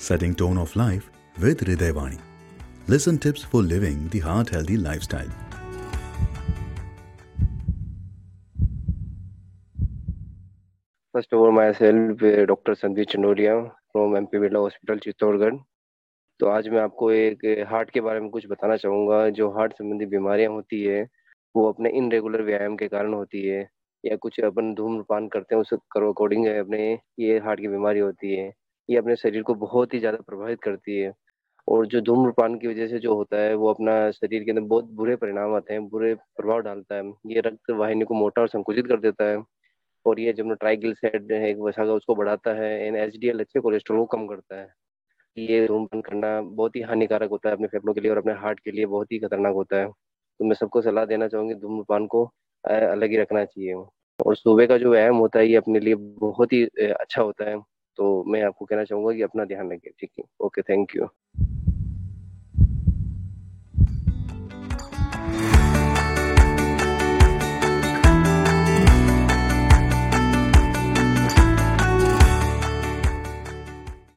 setting tone of life with Hridayvani. Listen tips for living the heart healthy lifestyle. First of all, myself, uh, Dr. Sandeep Chandolia from MP Birla Hospital, Chittorgarh तो आज मैं आपको एक heart के बारे में कुछ बताना चाहूँगा जो हार्ट संबंधी बीमारियाँ होती है वो अपने इनरेगुलर व्यायाम के कारण होती है या कुछ अपन धूम्रपान करते हैं उस अकॉर्डिंग अपने ये हार्ट की बीमारी होती है ये अपने शरीर को बहुत ही ज़्यादा प्रभावित करती है। और जो धूम्रपान की वजह से जो होता है, वो अपना शरीर के अंदर बहुत बुरे परिणाम आते हैं, बुरे प्रभाव डालता है। ये रक्त वाहिनी को मोटा और संकुचित कर देता है। और ये जब ट्राइग्लिसराइड है वसा का उसको बढ़ाता है एन एच डी एल अच्छे कोलेस्ट्रॉल को कम करता है। ये धूम्रपान करना बहुत ही हानिकारक होता है अपने फेफड़ों के लिए और अपने हार्ट के लिए बहुत ही खतरनाक होता है। तो मैं सबको सलाह देना चाहूँगी, धूम्रपान को अलग ही रखना चाहिए। और सुबह का जो व्यायाम होता है, ये अपने लिए बहुत ही अच्छा होता है। तो मैं आपको कहना चाहूँगा कि अपना ध्यान रखें ठीक है? Okay thank you.